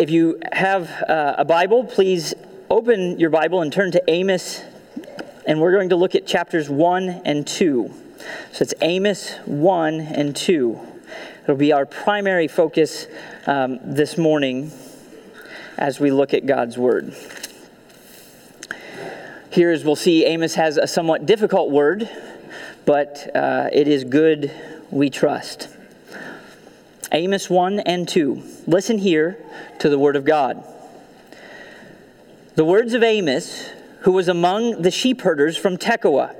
If you have uh, a Bible, please open your Bible and turn to Amos, and we're going to look at chapters 1 and 2. So it's Amos 1 and 2. It'll be our primary focus um, this morning as we look at God's Word. Here, as we'll see, Amos has a somewhat difficult word, but uh, it is good, we trust. Amos 1 and 2. Listen here to the word of God. The words of Amos, who was among the sheepherders from Tekoa,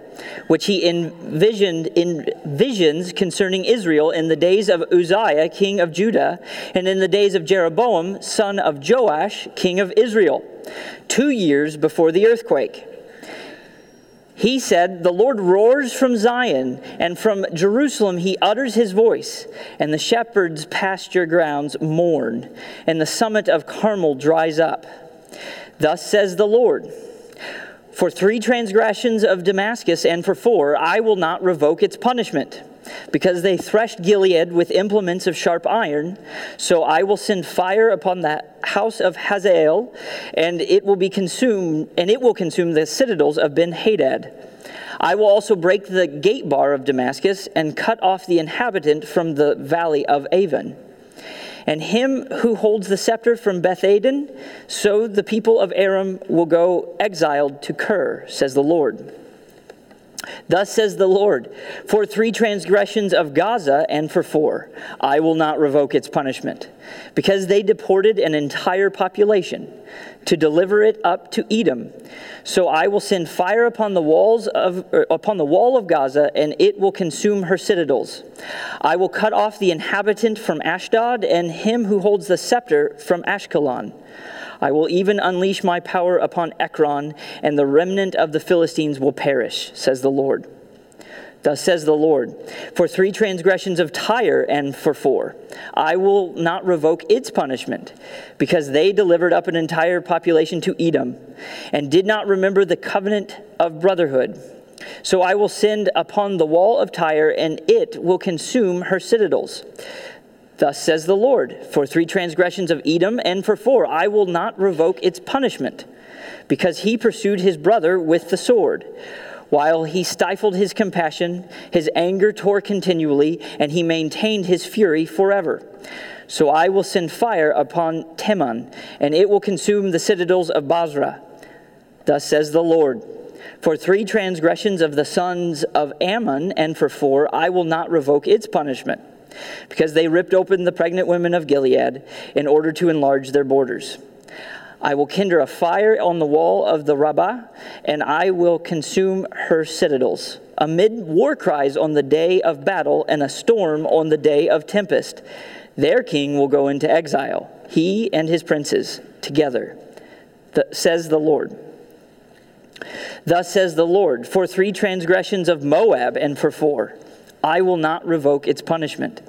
which he envisioned in visions concerning Israel in the days of Uzziah, king of Judah, and in the days of Jeroboam, son of Joash, king of Israel, two years before the earthquake. He said, The Lord roars from Zion, and from Jerusalem he utters his voice, and the shepherds' pasture grounds mourn, and the summit of Carmel dries up. Thus says the Lord. For three transgressions of Damascus and for four, I will not revoke its punishment because they threshed Gilead with implements of sharp iron. So I will send fire upon the house of Hazael, and it will be consumed, and it will consume the citadels of Ben Hadad. I will also break the gate bar of Damascus and cut off the inhabitant from the valley of Aven. And him who holds the scepter from Beth Eden, so the people of Aram will go exiled to Kir, says the Lord. Thus says the Lord For three transgressions of Gaza and for four, I will not revoke its punishment, because they deported an entire population to deliver it up to Edom. So I will send fire upon the walls of er, upon the wall of Gaza, and it will consume her citadels. I will cut off the inhabitant from Ashdod, and him who holds the scepter from Ashkelon. I will even unleash my power upon Ekron, and the remnant of the Philistines will perish, says the Lord. Thus says the Lord For three transgressions of Tyre and for four, I will not revoke its punishment, because they delivered up an entire population to Edom, and did not remember the covenant of brotherhood. So I will send upon the wall of Tyre, and it will consume her citadels. Thus says the Lord For three transgressions of Edom, and for four, I will not revoke its punishment, because he pursued his brother with the sword. While he stifled his compassion, his anger tore continually, and he maintained his fury forever. So I will send fire upon Teman, and it will consume the citadels of Bozrah. Thus says the Lord For three transgressions of the sons of Ammon, and for four, I will not revoke its punishment because they ripped open the pregnant women of Gilead in order to enlarge their borders. I will kindle a fire on the wall of the Rabbah, and I will consume her citadels. Amid war cries on the day of battle and a storm on the day of tempest, their king will go into exile, he and his princes together, the, says the Lord. Thus says the Lord, for three transgressions of Moab and for four. I will not revoke its punishment,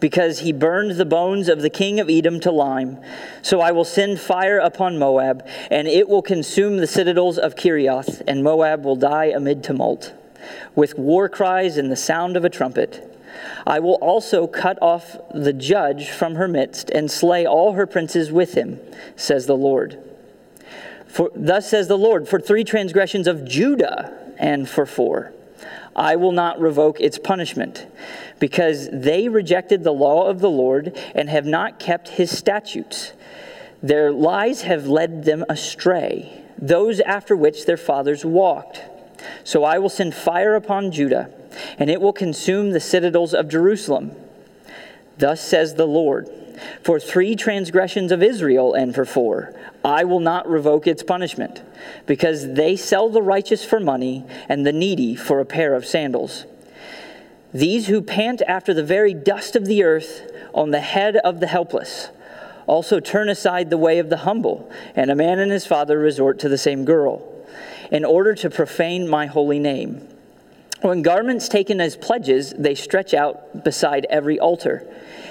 because he burned the bones of the king of Edom to lime. So I will send fire upon Moab, and it will consume the citadels of Kerioth, and Moab will die amid tumult, with war cries and the sound of a trumpet. I will also cut off the judge from her midst, and slay all her princes with him, says the Lord. For thus says the Lord, for three transgressions of Judah, and for four. I will not revoke its punishment, because they rejected the law of the Lord and have not kept his statutes. Their lies have led them astray, those after which their fathers walked. So I will send fire upon Judah, and it will consume the citadels of Jerusalem. Thus says the Lord For three transgressions of Israel, and for four, I will not revoke its punishment, because they sell the righteous for money and the needy for a pair of sandals. These who pant after the very dust of the earth on the head of the helpless also turn aside the way of the humble, and a man and his father resort to the same girl, in order to profane my holy name. When garments taken as pledges, they stretch out beside every altar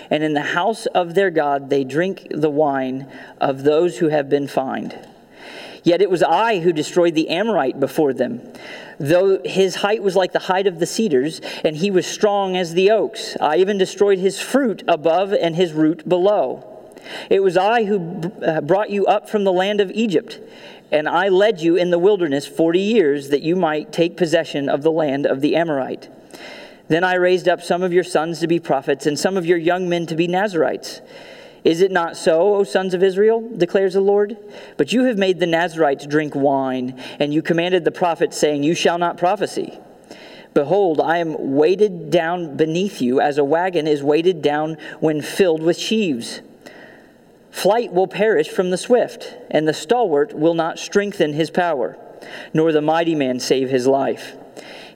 and in the house of their God they drink the wine of those who have been fined. Yet it was I who destroyed the Amorite before them. Though his height was like the height of the cedars, and he was strong as the oaks, I even destroyed his fruit above and his root below. It was I who uh, brought you up from the land of Egypt, and I led you in the wilderness 40 years that you might take possession of the land of the Amorite. Then I raised up some of your sons to be prophets, and some of your young men to be Nazarites. Is it not so, O sons of Israel? declares the Lord. But you have made the Nazarites drink wine, and you commanded the prophets, saying, You shall not prophesy. Behold, I am weighted down beneath you, as a wagon is weighted down when filled with sheaves. Flight will perish from the swift, and the stalwart will not strengthen his power, nor the mighty man save his life.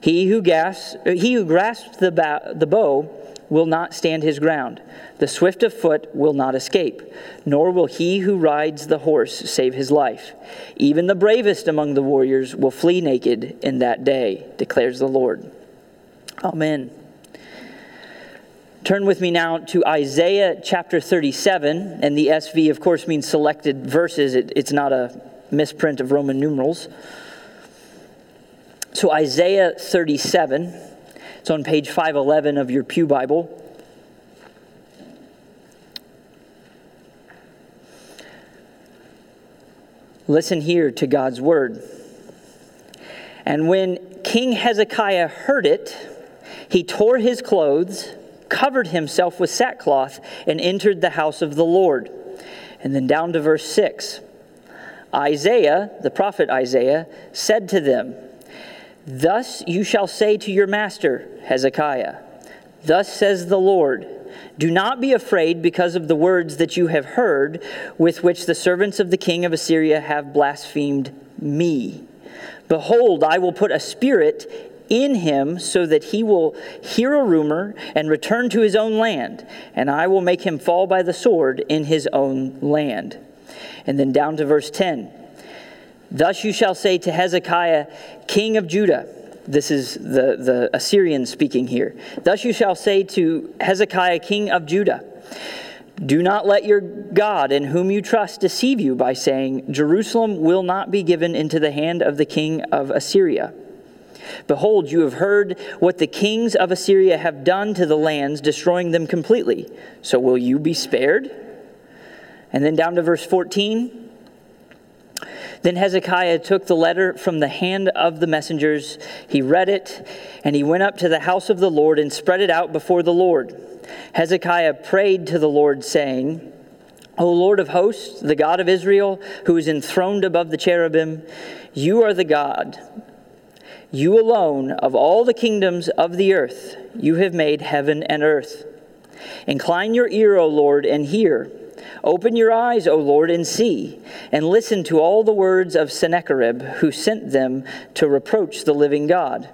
He who, gasps, he who grasps the, bow, the bow will not stand his ground. The swift of foot will not escape, nor will he who rides the horse save his life. Even the bravest among the warriors will flee naked in that day, declares the Lord. Amen. Turn with me now to Isaiah chapter 37, and the SV, of course, means selected verses. It, it's not a misprint of Roman numerals. So, Isaiah 37, it's on page 511 of your Pew Bible. Listen here to God's word. And when King Hezekiah heard it, he tore his clothes covered himself with sackcloth and entered the house of the Lord. And then down to verse 6 Isaiah, the prophet Isaiah, said to them, Thus you shall say to your master, Hezekiah, Thus says the Lord, Do not be afraid because of the words that you have heard, with which the servants of the king of Assyria have blasphemed me. Behold, I will put a spirit in him so that he will hear a rumor and return to his own land, and I will make him fall by the sword in his own land. And then down to verse 10 Thus you shall say to Hezekiah, king of Judah, this is the, the Assyrian speaking here. Thus you shall say to Hezekiah, king of Judah, do not let your God, in whom you trust, deceive you by saying, Jerusalem will not be given into the hand of the king of Assyria. Behold, you have heard what the kings of Assyria have done to the lands, destroying them completely. So will you be spared? And then down to verse 14. Then Hezekiah took the letter from the hand of the messengers. He read it, and he went up to the house of the Lord and spread it out before the Lord. Hezekiah prayed to the Lord, saying, O Lord of hosts, the God of Israel, who is enthroned above the cherubim, you are the God you alone, of all the kingdoms of the earth, you have made heaven and earth. Incline your ear, O Lord, and hear. Open your eyes, O Lord, and see, and listen to all the words of Sennacherib, who sent them to reproach the living God.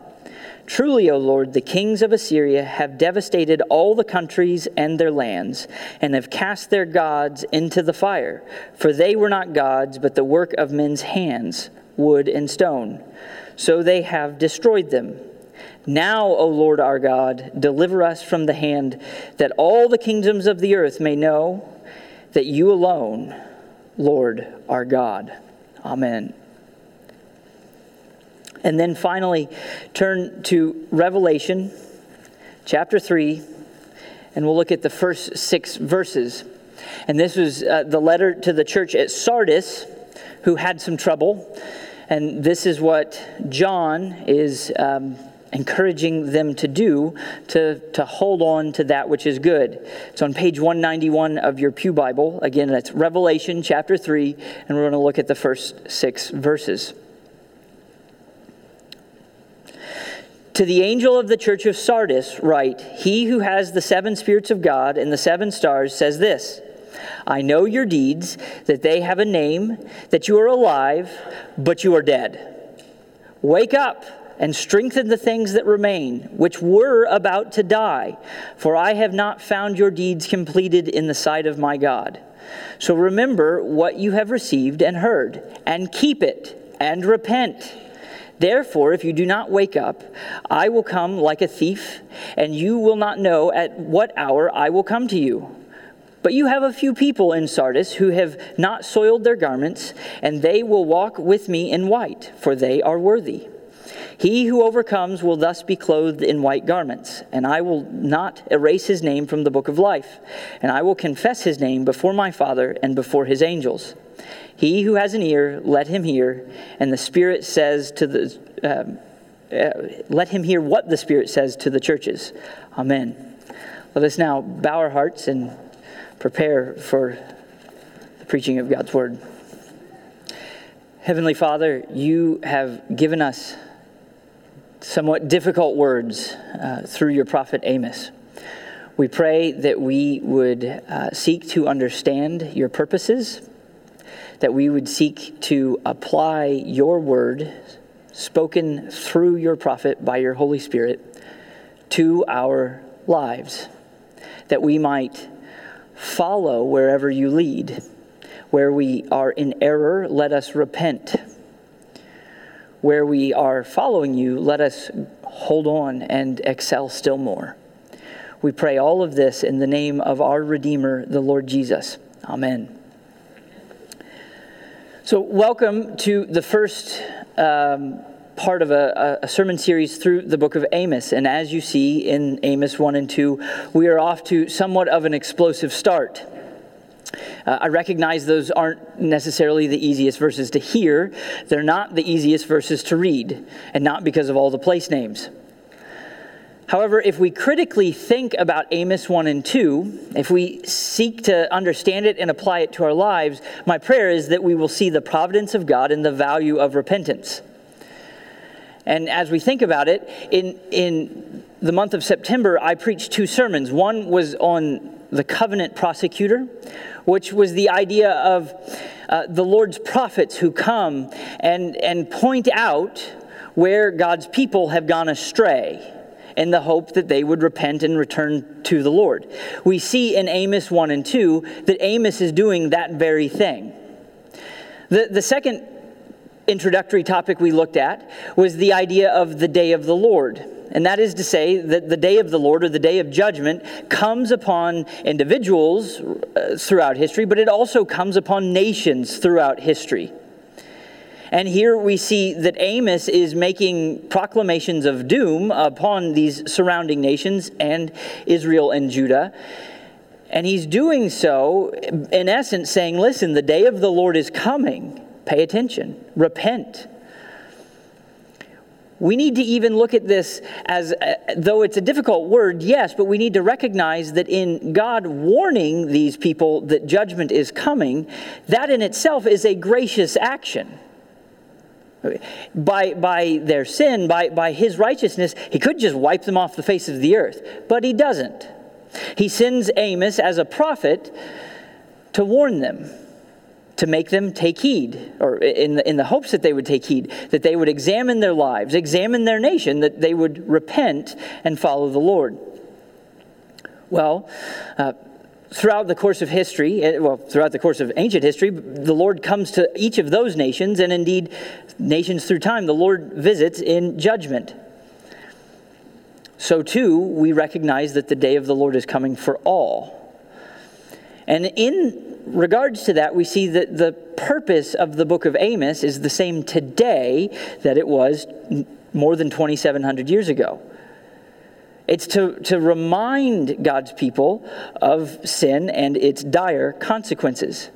Truly, O Lord, the kings of Assyria have devastated all the countries and their lands, and have cast their gods into the fire. For they were not gods, but the work of men's hands, wood and stone so they have destroyed them. Now, O Lord our God, deliver us from the hand, that all the kingdoms of the earth may know that you alone, Lord our God. Amen. And then finally, turn to Revelation chapter 3, and we'll look at the first six verses. And this was uh, the letter to the church at Sardis, who had some trouble. And this is what John is um, encouraging them to do to, to hold on to that which is good. It's on page 191 of your Pew Bible. Again, that's Revelation chapter 3, and we're going to look at the first six verses. To the angel of the church of Sardis, write He who has the seven spirits of God and the seven stars says this. I know your deeds, that they have a name, that you are alive, but you are dead. Wake up and strengthen the things that remain, which were about to die, for I have not found your deeds completed in the sight of my God. So remember what you have received and heard, and keep it, and repent. Therefore, if you do not wake up, I will come like a thief, and you will not know at what hour I will come to you. But you have a few people in Sardis who have not soiled their garments, and they will walk with me in white, for they are worthy. He who overcomes will thus be clothed in white garments, and I will not erase his name from the book of life, and I will confess his name before my Father and before his angels. He who has an ear, let him hear, and the Spirit says to the. Um, uh, let him hear what the Spirit says to the churches. Amen. Let us now bow our hearts and prepare for the preaching of God's word. Heavenly Father, you have given us somewhat difficult words uh, through your prophet Amos. We pray that we would uh, seek to understand your purposes, that we would seek to apply your word, spoken through your prophet by your Holy Spirit, to our lives, that we might follow wherever you lead. Where we are in error, let us repent where we are following you, let us hold on and excel still more. We pray all of this in the name of our Redeemer, the Lord Jesus. Amen. So, welcome to the first um, part of a, a, sermon series through the book of Amos. And as you see in Amos 1 and 2, we are off to somewhat of an explosive start. Uh, I recognize those aren't necessarily the easiest verses to hear. They're not the easiest verses to read, and not because of all the place names. However, if we critically think about Amos 1 and 2, if we seek to understand it and apply it to our lives, my prayer is that we will see the providence of God and the value of repentance. And as we think about it, in, in the month of September, I preached two sermons. One was on the covenant prosecutor, which was the idea of uh, the Lord's prophets who come and, and point out where God's people have gone astray in the hope that they would repent and return to the Lord. We see in Amos 1 and 2 that Amos is doing that very thing. The, the second introductory topic we looked at was the idea of the day of the Lord. And that is to say that the day of the Lord or the day of judgment comes upon individuals uh, throughout history, but it also comes upon nations throughout history. And here we see that Amos is making proclamations of doom upon these surrounding nations and Israel and Judah. And he's doing so, in essence, saying, Listen, the day of the Lord is coming. Pay attention, repent. We need to even look at this as, uh, though it's a difficult word, yes, but we need to recognize that in God warning these people that judgment is coming, that in itself is a gracious action. By, by their sin, by, by his righteousness, he could just wipe them off the face of the earth, but he doesn't. He sends Amos as a prophet to warn them to make them take heed, or in the, in the hopes that they would take heed, that they would examine their lives, examine their nation, that they would repent and follow the Lord. Well, uh, throughout the course of history, eh, well, throughout the course of ancient history, the Lord comes to each of those nations, and indeed, nations through time, the Lord visits in judgment. So, too, we recognize that the day of the Lord is coming for all. And in regards to that, we see that the purpose of the book of Amos is the same today that it was more than 2,700 years ago. It's to, to remind God's people of sin and its dire consequences.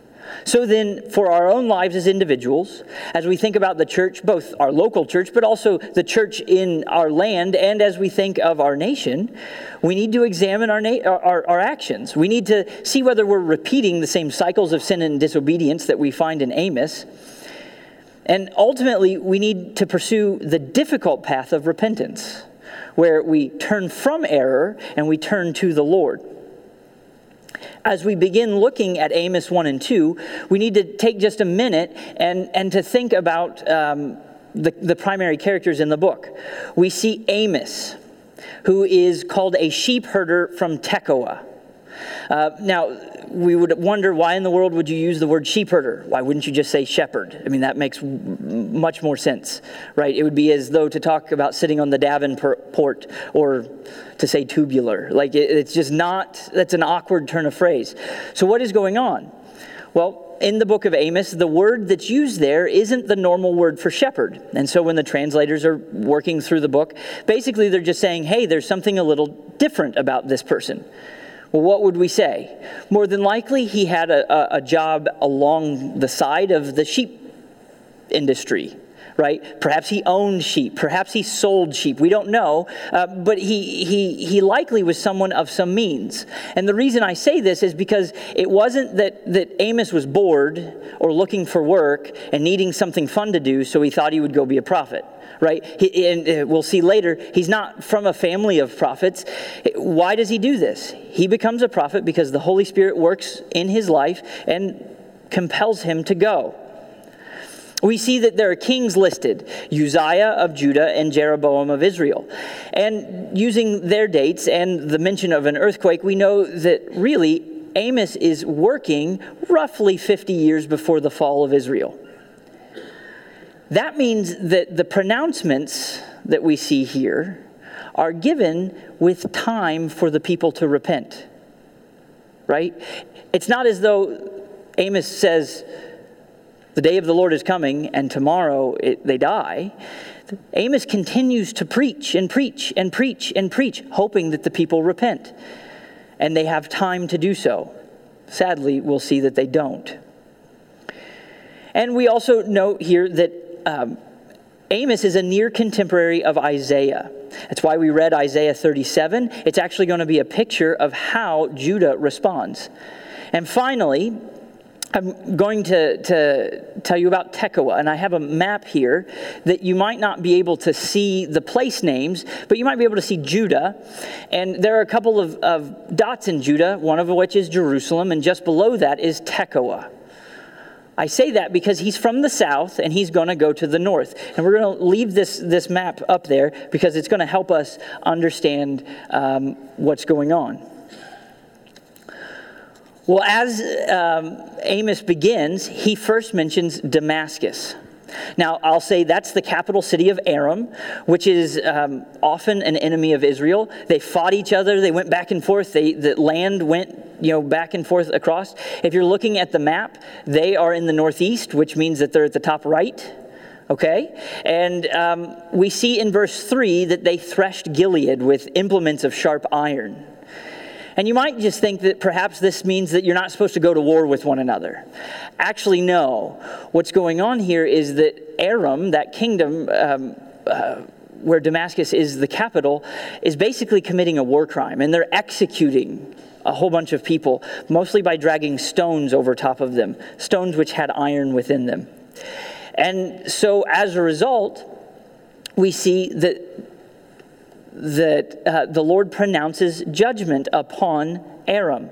So then, for our own lives as individuals, as we think about the church, both our local church, but also the church in our land, and as we think of our nation, we need to examine our, na- our, our actions. We need to see whether we're repeating the same cycles of sin and disobedience that we find in Amos. And ultimately, we need to pursue the difficult path of repentance, where we turn from error and we turn to the Lord as we begin looking at Amos 1 and 2, we need to take just a minute and, and to think about um, the, the primary characters in the book. We see Amos, who is called a sheep herder from Tekoa. Uh, now, we would wonder why in the world would you use the word sheep herder? Why wouldn't you just say shepherd? I mean, that makes much more sense, right? It would be as though to talk about sitting on the Davenport or to say tubular. Like, it's just not, that's an awkward turn of phrase. So, what is going on? Well, in the book of Amos, the word that's used there isn't the normal word for shepherd. And so when the translators are working through the book, basically they're just saying, hey, there's something a little different about this person. Well, what would we say? More than likely, he had a, a, a job along the side of the sheep industry right? Perhaps he owned sheep. Perhaps he sold sheep. We don't know. Uh, but he, he, he likely was someone of some means. And the reason I say this is because it wasn't that, that Amos was bored or looking for work and needing something fun to do, so he thought he would go be a prophet. Right? He, and uh, we'll see later, he's not from a family of prophets. Why does he do this? He becomes a prophet because the Holy Spirit works in his life and compels him to go we see that there are kings listed Uzziah of Judah and Jeroboam of Israel. And using their dates and the mention of an earthquake, we know that really Amos is working roughly 50 years before the fall of Israel. That means that the pronouncements that we see here are given with time for the people to repent. Right? It's not as though Amos says, the day of the Lord is coming, and tomorrow it, they die. Amos continues to preach and preach and preach and preach, hoping that the people repent. And they have time to do so. Sadly, we'll see that they don't. And we also note here that um, Amos is a near contemporary of Isaiah. That's why we read Isaiah 37. It's actually going to be a picture of how Judah responds. And finally, I'm going to, to tell you about Tekoa, and I have a map here that you might not be able to see the place names, but you might be able to see Judah. And there are a couple of, of dots in Judah, one of which is Jerusalem, and just below that is Tekoa. I say that because he's from the south and he's going to go to the north. And we're going to leave this, this map up there because it's going to help us understand um, what's going on. Well, as um, Amos begins, he first mentions Damascus. Now, I'll say that's the capital city of Aram, which is um, often an enemy of Israel. They fought each other. They went back and forth. They, the land went, you know, back and forth across. If you're looking at the map, they are in the northeast, which means that they're at the top right. Okay? And um, we see in verse 3 that they threshed Gilead with implements of sharp iron. And you might just think that perhaps this means that you're not supposed to go to war with one another. Actually, no. What's going on here is that Aram, that kingdom, um, uh, where Damascus is the capital, is basically committing a war crime, and they're executing a whole bunch of people, mostly by dragging stones over top of them, stones which had iron within them. And so, as a result, we see that that uh, the Lord pronounces judgment upon Aram.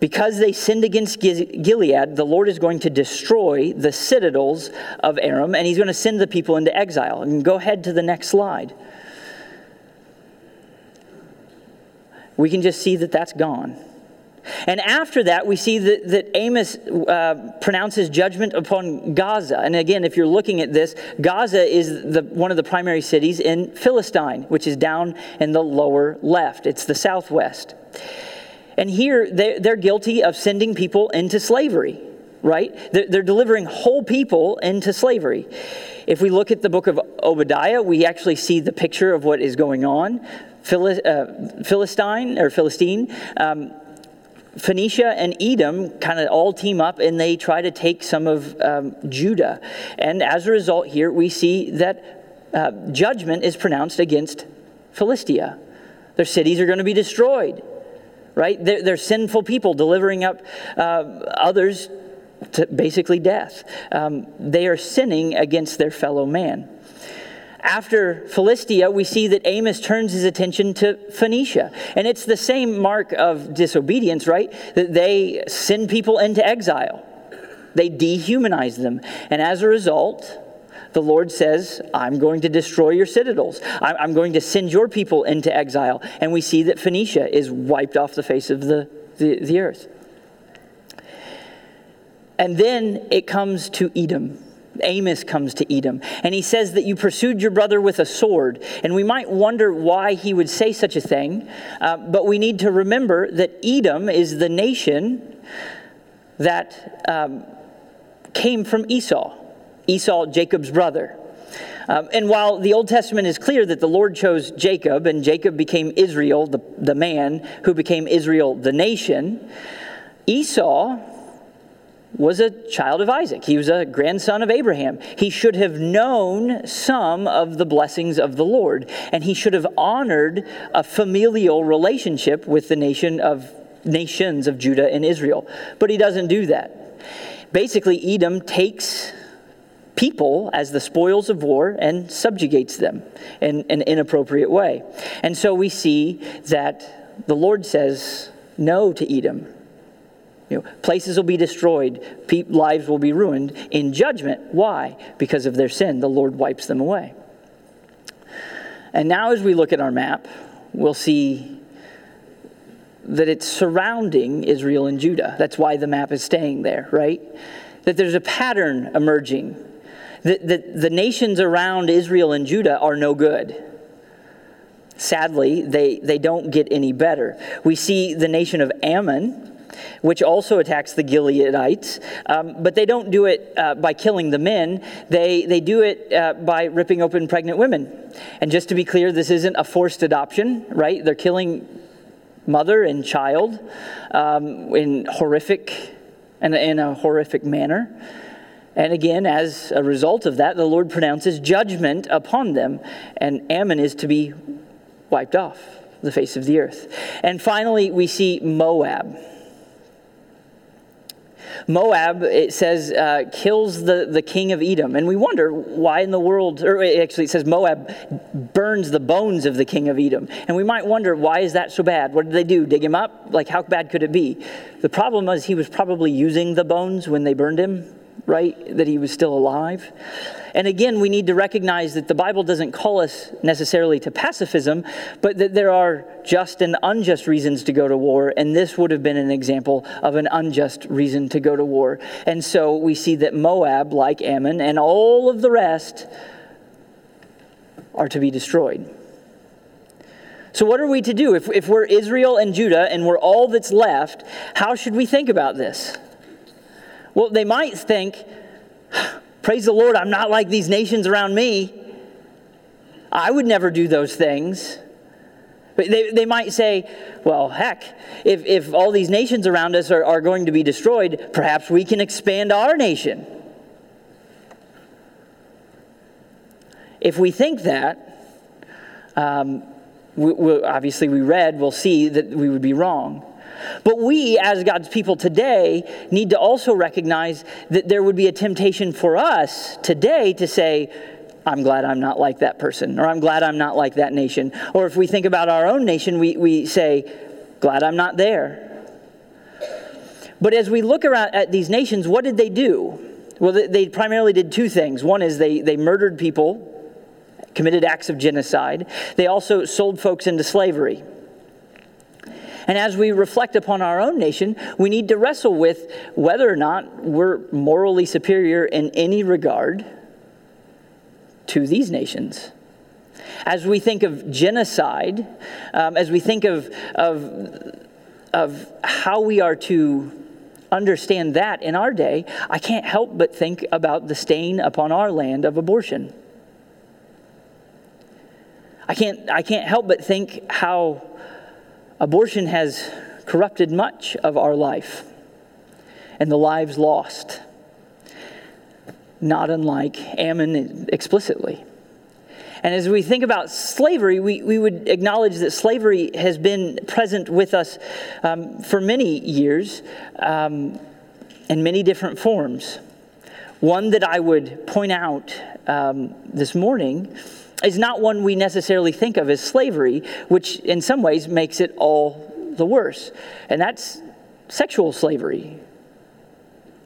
Because they sinned against Gilead, the Lord is going to destroy the citadels of Aram, and he's going to send the people into exile. And go ahead to the next slide. We can just see that that's gone. And after that, we see that, that Amos uh, pronounces judgment upon Gaza. And again, if you're looking at this, Gaza is the, one of the primary cities in Philistine, which is down in the lower left. It's the southwest. And here, they're, they're guilty of sending people into slavery, right? They're, they're delivering whole people into slavery. If we look at the book of Obadiah, we actually see the picture of what is going on. Uh, Philistine or Philistine. Um, Phoenicia and Edom kind of all team up and they try to take some of um, Judah. And as a result, here we see that uh, judgment is pronounced against Philistia. Their cities are going to be destroyed, right? They're, they're sinful people delivering up uh, others to basically death. Um, they are sinning against their fellow man. After Philistia, we see that Amos turns his attention to Phoenicia. And it's the same mark of disobedience, right? That they send people into exile, they dehumanize them. And as a result, the Lord says, I'm going to destroy your citadels. I'm going to send your people into exile. And we see that Phoenicia is wiped off the face of the, the, the earth. And then it comes to Edom. Amos comes to Edom, and he says that you pursued your brother with a sword. And we might wonder why he would say such a thing, uh, but we need to remember that Edom is the nation that um, came from Esau, Esau, Jacob's brother. Um, and while the Old Testament is clear that the Lord chose Jacob, and Jacob became Israel, the, the man who became Israel, the nation, Esau was a child of Isaac. He was a grandson of Abraham. He should have known some of the blessings of the Lord, and he should have honored a familial relationship with the nation of nations of Judah and Israel. But he doesn't do that. Basically, Edom takes people as the spoils of war and subjugates them in an inappropriate way. And so we see that the Lord says no to Edom. You know, places will be destroyed, pe- lives will be ruined in judgment. Why? Because of their sin. The Lord wipes them away. And now, as we look at our map, we'll see that it's surrounding Israel and Judah. That's why the map is staying there, right? That there's a pattern emerging. That the, the nations around Israel and Judah are no good. Sadly, they, they don't get any better. We see the nation of Ammon, which also attacks the Gileadites. Um, but they don't do it uh, by killing the men, they, they do it uh, by ripping open pregnant women. And just to be clear, this isn't a forced adoption, right? They're killing mother and child um, in horrific and in a horrific manner. And again, as a result of that, the Lord pronounces judgment upon them, and Ammon is to be wiped off the face of the earth. And finally, we see Moab. Moab, it says, uh, kills the, the king of Edom. And we wonder why in the world, or actually it says Moab burns the bones of the king of Edom. And we might wonder, why is that so bad? What did they do? Dig him up? Like, how bad could it be? The problem was he was probably using the bones when they burned him, right? That he was still alive. And again, we need to recognize that the Bible doesn't call us necessarily to pacifism, but that there are just and unjust reasons to go to war, and this would have been an example of an unjust reason to go to war. And so we see that Moab, like Ammon, and all of the rest are to be destroyed. So, what are we to do? If, if we're Israel and Judah and we're all that's left, how should we think about this? Well, they might think, Praise the Lord, I'm not like these nations around me. I would never do those things. But they, they might say, well, heck, if, if all these nations around us are, are going to be destroyed, perhaps we can expand our nation. If we think that, um, we, we, obviously we read, we'll see that we would be wrong. But we, as God's people today, need to also recognize that there would be a temptation for us today to say, I'm glad I'm not like that person, or I'm glad I'm not like that nation. Or if we think about our own nation, we, we say, glad I'm not there. But as we look around at these nations, what did they do? Well, they primarily did two things. One is they, they murdered people, committed acts of genocide. They also sold folks into slavery. And as we reflect upon our own nation, we need to wrestle with whether or not we're morally superior in any regard to these nations. As we think of genocide, um, as we think of, of, of how we are to understand that in our day, I can't help but think about the stain upon our land of abortion. I can't, I can't help but think how Abortion has corrupted much of our life and the lives lost, not unlike Ammon explicitly. And as we think about slavery, we, we would acknowledge that slavery has been present with us um, for many years um, in many different forms. One that I would point out um, this morning is not one we necessarily think of as slavery, which in some ways makes it all the worse. And that's sexual slavery.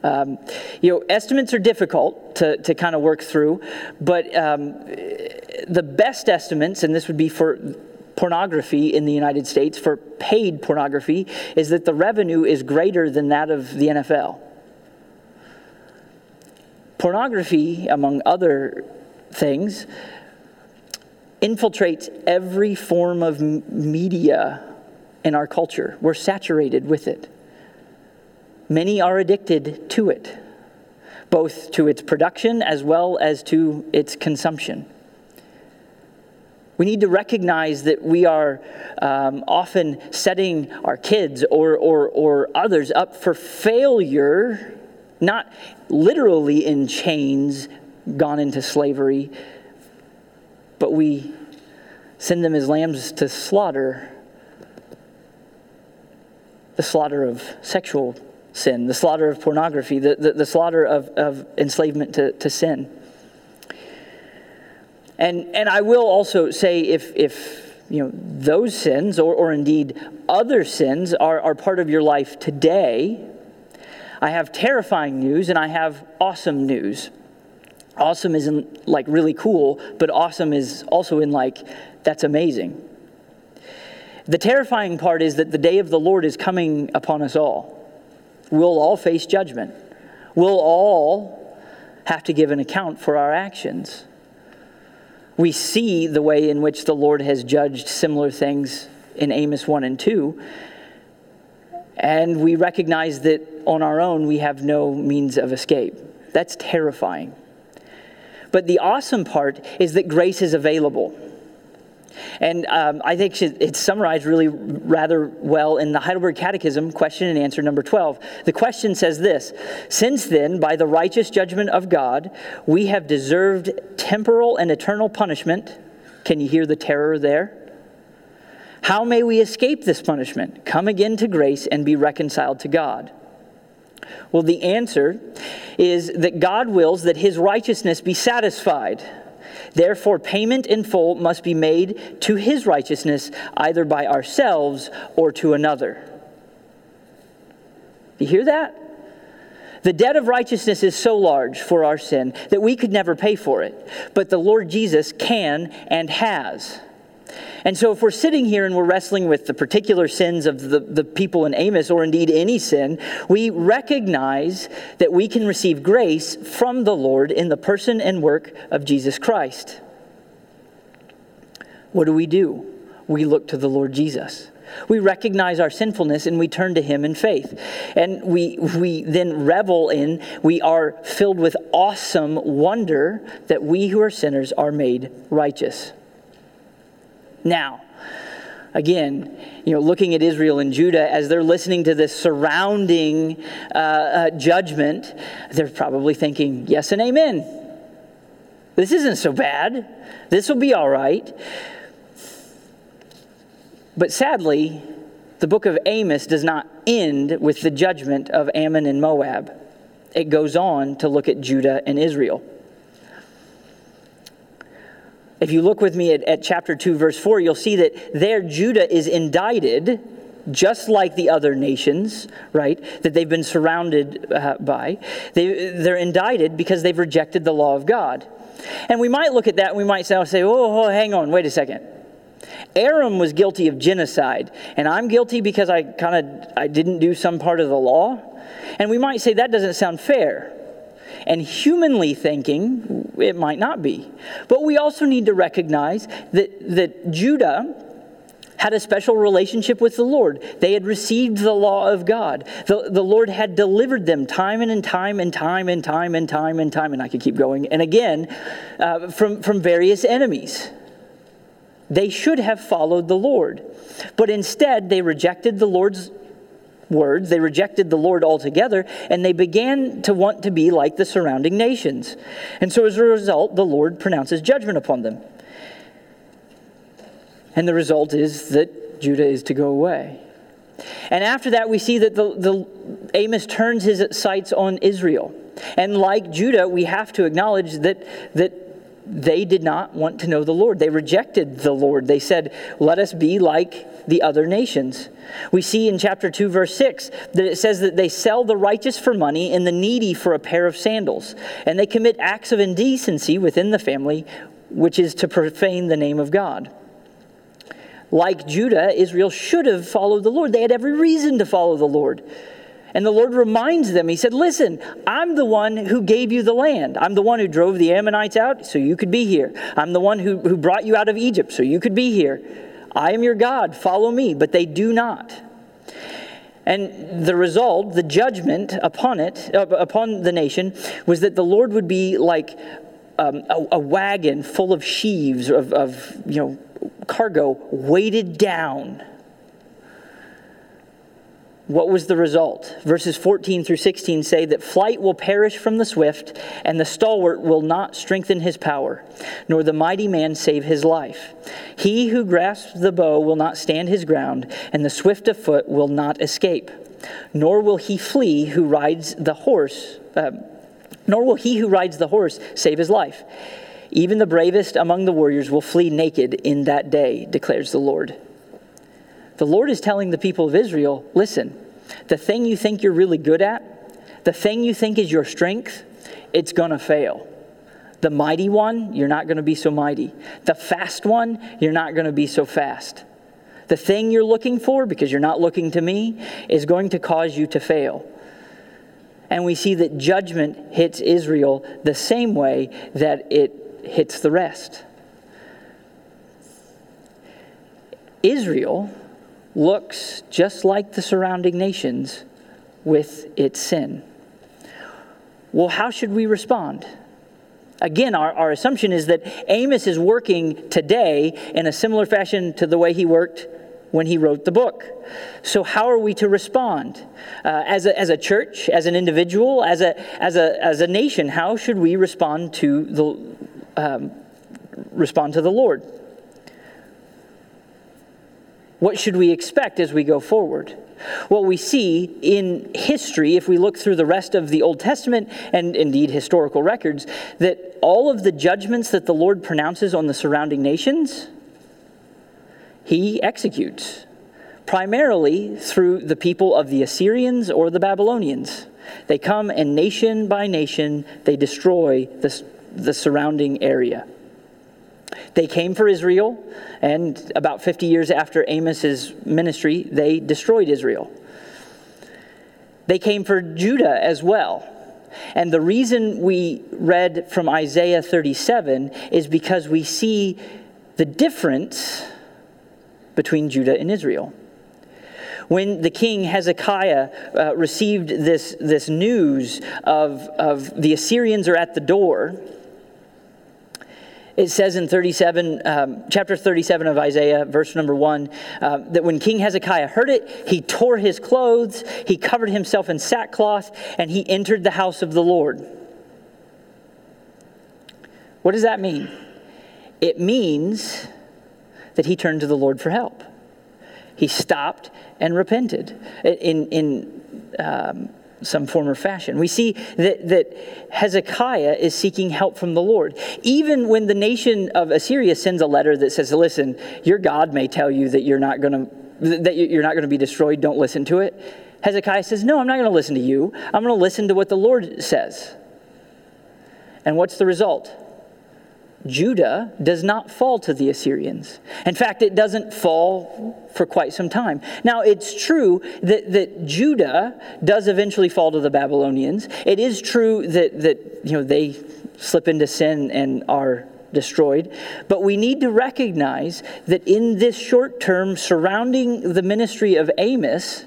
Um, you know, estimates are difficult to, to kind of work through, but um, the best estimates, and this would be for pornography in the United States, for paid pornography, is that the revenue is greater than that of the NFL. Pornography, among other things, infiltrates every form of media in our culture. We're saturated with it. many are addicted to it, both to its production as well as to its consumption. We need to recognize that we are um, often setting our kids or, or, or others up for failure, not literally in chains, gone into slavery, but we send them as lambs to slaughter the slaughter of sexual sin, the slaughter of pornography, the, the, the slaughter of, of enslavement to, to sin. And, and I will also say if, if you know, those sins, or, or indeed other sins, are, are part of your life today, I have terrifying news and I have awesome news. Awesome isn't like really cool, but awesome is also in like, that's amazing. The terrifying part is that the day of the Lord is coming upon us all. We'll all face judgment. We'll all have to give an account for our actions we see the way in which the Lord has judged similar things in Amos 1 and 2. And we recognize that on our own we have no means of escape. That's terrifying. But the awesome part is that grace is available. And um, I think it's summarized really rather well in the Heidelberg Catechism, question and answer number 12. The question says this Since then, by the righteous judgment of God, we have deserved temporal and eternal punishment. Can you hear the terror there? How may we escape this punishment, come again to grace, and be reconciled to God? Well, the answer is that God wills that his righteousness be satisfied Therefore, payment in full must be made to his righteousness either by ourselves or to another. You hear that? The debt of righteousness is so large for our sin that we could never pay for it, but the Lord Jesus can and has. And so, if we're sitting here and we're wrestling with the particular sins of the, the people in Amos, or indeed any sin, we recognize that we can receive grace from the Lord in the person and work of Jesus Christ. What do we do? We look to the Lord Jesus. We recognize our sinfulness and we turn to Him in faith. And we, we then revel in, we are filled with awesome wonder that we who are sinners are made righteous. Now, again, you know, looking at Israel and Judah as they're listening to this surrounding uh, uh, judgment, they're probably thinking, yes and amen. This isn't so bad. This will be all right. But sadly, the book of Amos does not end with the judgment of Ammon and Moab. It goes on to look at Judah and Israel. If you look with me at, at chapter 2, verse 4, you'll see that there Judah is indicted just like the other nations, right, that they've been surrounded uh, by. They, they're indicted because they've rejected the law of God. And we might look at that and we might say, oh, oh, hang on, wait a second. Aram was guilty of genocide, and I'm guilty because I kind of I didn't do some part of the law. And we might say that doesn't sound fair. And humanly thinking, it might not be. But we also need to recognize that, that Judah had a special relationship with the Lord. They had received the law of God. The, the Lord had delivered them time and, and time and time and time and time and time, and I could keep going, and again, uh, from, from various enemies. They should have followed the Lord. But instead, they rejected the Lord's words. They rejected the Lord altogether, and they began to want to be like the surrounding nations. And so, as a result, the Lord pronounces judgment upon them. And the result is that Judah is to go away. And after that, we see that the, the Amos turns his sights on Israel. And like Judah, we have to acknowledge that, that they did not want to know the Lord. They rejected the Lord. They said, Let us be like the other nations. We see in chapter 2, verse 6, that it says that they sell the righteous for money and the needy for a pair of sandals. And they commit acts of indecency within the family, which is to profane the name of God. Like Judah, Israel should have followed the Lord. They had every reason to follow the Lord. And the Lord reminds them, He said, Listen, I'm the one who gave you the land. I'm the one who drove the Ammonites out so you could be here. I'm the one who, who brought you out of Egypt so you could be here. I am your God, follow me. But they do not. And the result, the judgment upon it, uh, upon the nation, was that the Lord would be like um, a, a, wagon full of sheaves of, of you know cargo weighted down what was the result? Verses 14 through 16 say that flight will perish from the swift, and the stalwart will not strengthen his power, nor the mighty man save his life. He who grasps the bow will not stand his ground, and the swift of foot will not escape. Nor will he flee who rides the horse, uh, nor will he who rides the horse save his life. Even the bravest among the warriors will flee naked in that day, declares the Lord. The Lord is telling the people of Israel listen, the thing you think you're really good at, the thing you think is your strength, it's going to fail. The mighty one, you're not going to be so mighty. The fast one, you're not going to be so fast. The thing you're looking for, because you're not looking to me, is going to cause you to fail. And we see that judgment hits Israel the same way that it hits the rest. Israel looks just like the surrounding nations with its sin. Well, how should we respond? Again, our, our assumption is that Amos is working today in a similar fashion to the way he worked when he wrote the book. So, how are we to respond? Uh, as, a, as a church, as an individual, as a, as, a, as a nation, how should we respond to the, um, respond to the Lord? What should we expect as we go forward? Well, we see in history, if we look through the rest of the Old Testament and indeed historical records, that all of the judgments that the Lord pronounces on the surrounding nations, he executes, primarily through the people of the Assyrians or the Babylonians. They come and nation by nation, they destroy the, the surrounding area. They came for Israel, and about 50 years after Amos's ministry, they destroyed Israel. They came for Judah as well. And the reason we read from Isaiah 37 is because we see the difference between Judah and Israel. When the king Hezekiah uh, received this, this news of, of the Assyrians are at the door, it says in 37, um, chapter 37 of Isaiah, verse number 1, uh, that when King Hezekiah heard it, he tore his clothes, he covered himself in sackcloth, and he entered the house of the Lord. What does that mean? It means that he turned to the Lord for help. He stopped and repented. In, in um, some form or fashion. We see that, that Hezekiah is seeking help from the Lord. Even when the nation of Assyria sends a letter that says, Listen, your God may tell you that you're not going to. That you're not going to be destroyed, don't listen to it. Hezekiah says, No, I'm not going to listen to you. I'm going to listen to what the Lord says. And what's the result? Judah does not fall to the Assyrians. In fact, it doesn't fall for quite some time. Now, it's true that, that Judah does eventually fall to the Babylonians. It is true that, that you know, they slip into sin and are destroyed. But we need to recognize that in this short term surrounding the ministry of Amos,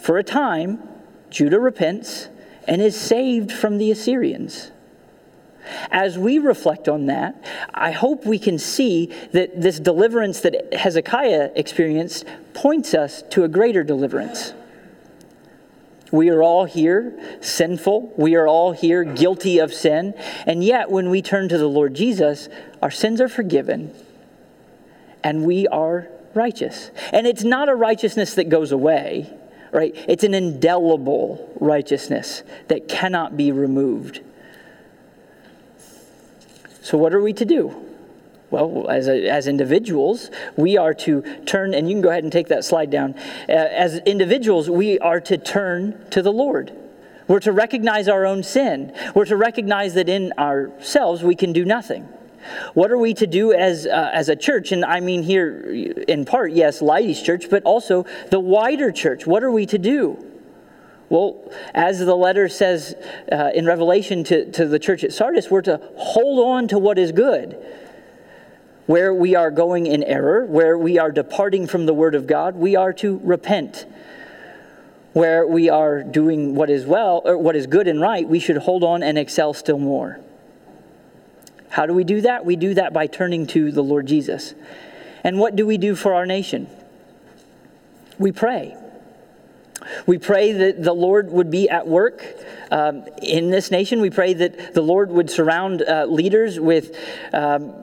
for a time, Judah repents and is saved from the Assyrians. As we reflect on that, I hope we can see that this deliverance that Hezekiah experienced points us to a greater deliverance. We are all here sinful. We are all here guilty of sin. And yet, when we turn to the Lord Jesus, our sins are forgiven and we are righteous. And it's not a righteousness that goes away, right? It's an indelible righteousness that cannot be removed. So, what are we to do? Well, as, a, as individuals, we are to turn, and you can go ahead and take that slide down. Uh, as individuals, we are to turn to the Lord. We're to recognize our own sin. We're to recognize that in ourselves we can do nothing. What are we to do as, uh, as a church? And I mean here, in part, yes, Leidy's church, but also the wider church. What are we to do? Well, as the letter says uh, in Revelation to, to the church at Sardis, we're to hold on to what is good. where we are going in error, where we are departing from the Word of God, we are to repent. Where we are doing what is well, or what is good and right, we should hold on and excel still more. How do we do that? We do that by turning to the Lord Jesus. And what do we do for our nation? We pray. We pray that the Lord would be at work um, in this nation. We pray that the Lord would surround uh, leaders with um,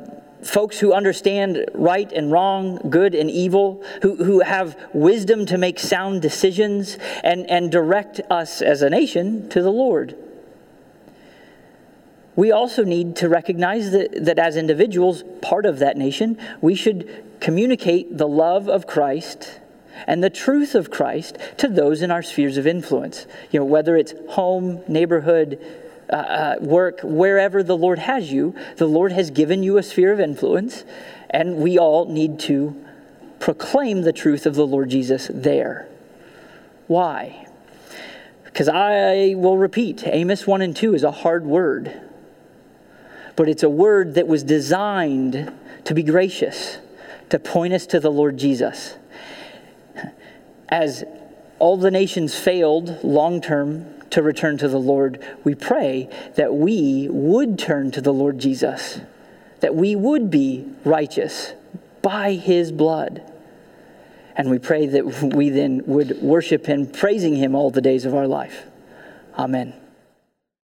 folks who understand right and wrong, good and evil, who, who have wisdom to make sound decisions and, and direct us as a nation to the Lord. We also need to recognize that, that as individuals, part of that nation, we should communicate the love of Christ and the truth of Christ to those in our spheres of influence. You know, whether it's home, neighborhood, uh, uh, work, wherever the Lord has you, the Lord has given you a sphere of influence, and we all need to proclaim the truth of the Lord Jesus there. Why? Because I will repeat Amos 1 and 2 is a hard word, but it's a word that was designed to be gracious, to point us to the Lord Jesus as all the nations failed long term to return to the Lord, we pray that we would turn to the Lord Jesus, that we would be righteous by his blood. And we pray that we then would worship him, praising him all the days of our life. Amen.